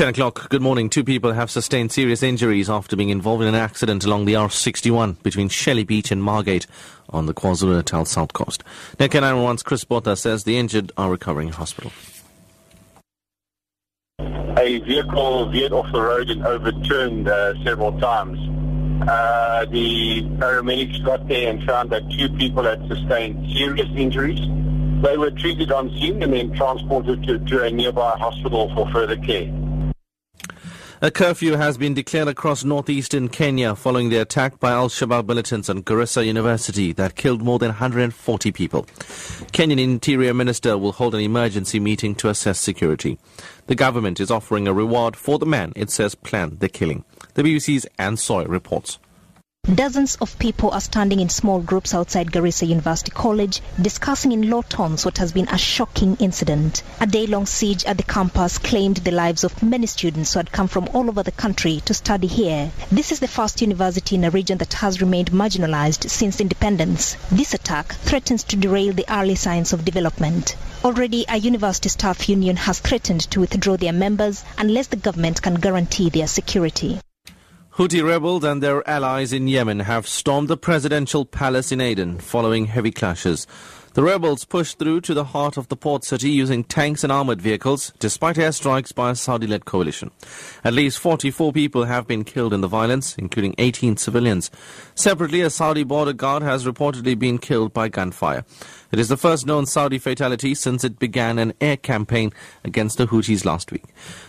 10 o'clock. Good morning. Two people have sustained serious injuries after being involved in an accident along the R61 between Shelley Beach and Margate on the KwaZulu-Natal south coast. Netcare 911's Chris Botha says the injured are recovering in hospital. A vehicle veered off the road and overturned uh, several times. Uh, the paramedics got there and found that two people had sustained serious injuries. They were treated on scene and then transported to, to a nearby hospital for further care. A curfew has been declared across northeastern Kenya following the attack by Al-Shabaab militants on Garissa University that killed more than 140 people. Kenyan Interior Minister will hold an emergency meeting to assess security. The government is offering a reward for the man it says planned the killing. The BBC's Anne Soy reports. Dozens of people are standing in small groups outside Garissa University College discussing in low tones what has been a shocking incident. A day-long siege at the campus claimed the lives of many students who had come from all over the country to study here. This is the first university in a region that has remained marginalized since independence. This attack threatens to derail the early signs of development. Already, a university staff union has threatened to withdraw their members unless the government can guarantee their security. Houthi rebels and their allies in Yemen have stormed the presidential palace in Aden following heavy clashes. The rebels pushed through to the heart of the port city using tanks and armored vehicles, despite airstrikes by a Saudi-led coalition. At least 44 people have been killed in the violence, including 18 civilians. Separately, a Saudi border guard has reportedly been killed by gunfire. It is the first known Saudi fatality since it began an air campaign against the Houthis last week.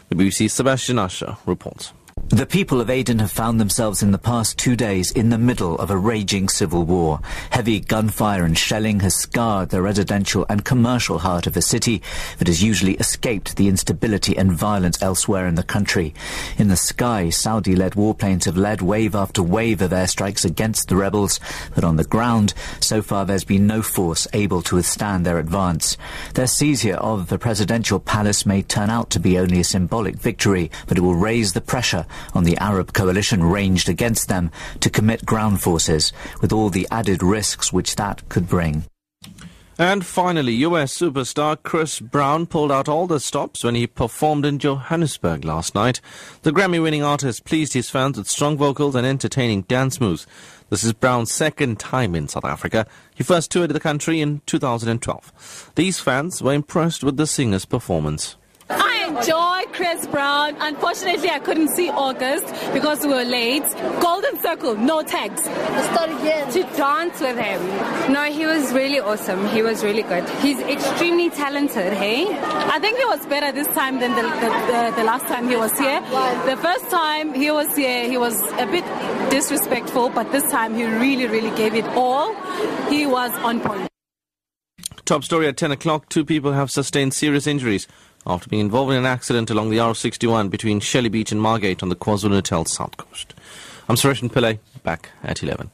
The BBC's Sebastian Usher reports. The people of Aden have found themselves in the past two days in the middle of a raging civil war. Heavy gunfire and shelling has scarred the residential and commercial heart of a city that has usually escaped the instability and violence elsewhere in the country. In the sky, Saudi-led warplanes have led wave after wave of airstrikes against the rebels, but on the ground, so far there's been no force able to withstand their advance. Their seizure of the presidential palace may turn out to be only a symbolic victory, but it will raise the pressure on the Arab coalition ranged against them to commit ground forces, with all the added risks which that could bring. And finally, US superstar Chris Brown pulled out all the stops when he performed in Johannesburg last night. The Grammy winning artist pleased his fans with strong vocals and entertaining dance moves. This is Brown's second time in South Africa. He first toured the country in 2012. These fans were impressed with the singer's performance. I enjoy Chris Brown. Unfortunately, I couldn't see August because we were late. Golden Circle, no tags. Start again. To dance with him. No, he was really awesome. He was really good. He's extremely talented, hey? I think he was better this time than the, the, the, the last time he was here. The first time he was here, he was a bit disrespectful, but this time he really, really gave it all. He was on point. Top story at 10 o'clock. Two people have sustained serious injuries after being involved in an accident along the R61 between Shelley Beach and Margate on the KwaZulu-Natal south coast. I'm Sareshen Pillay, back at 11.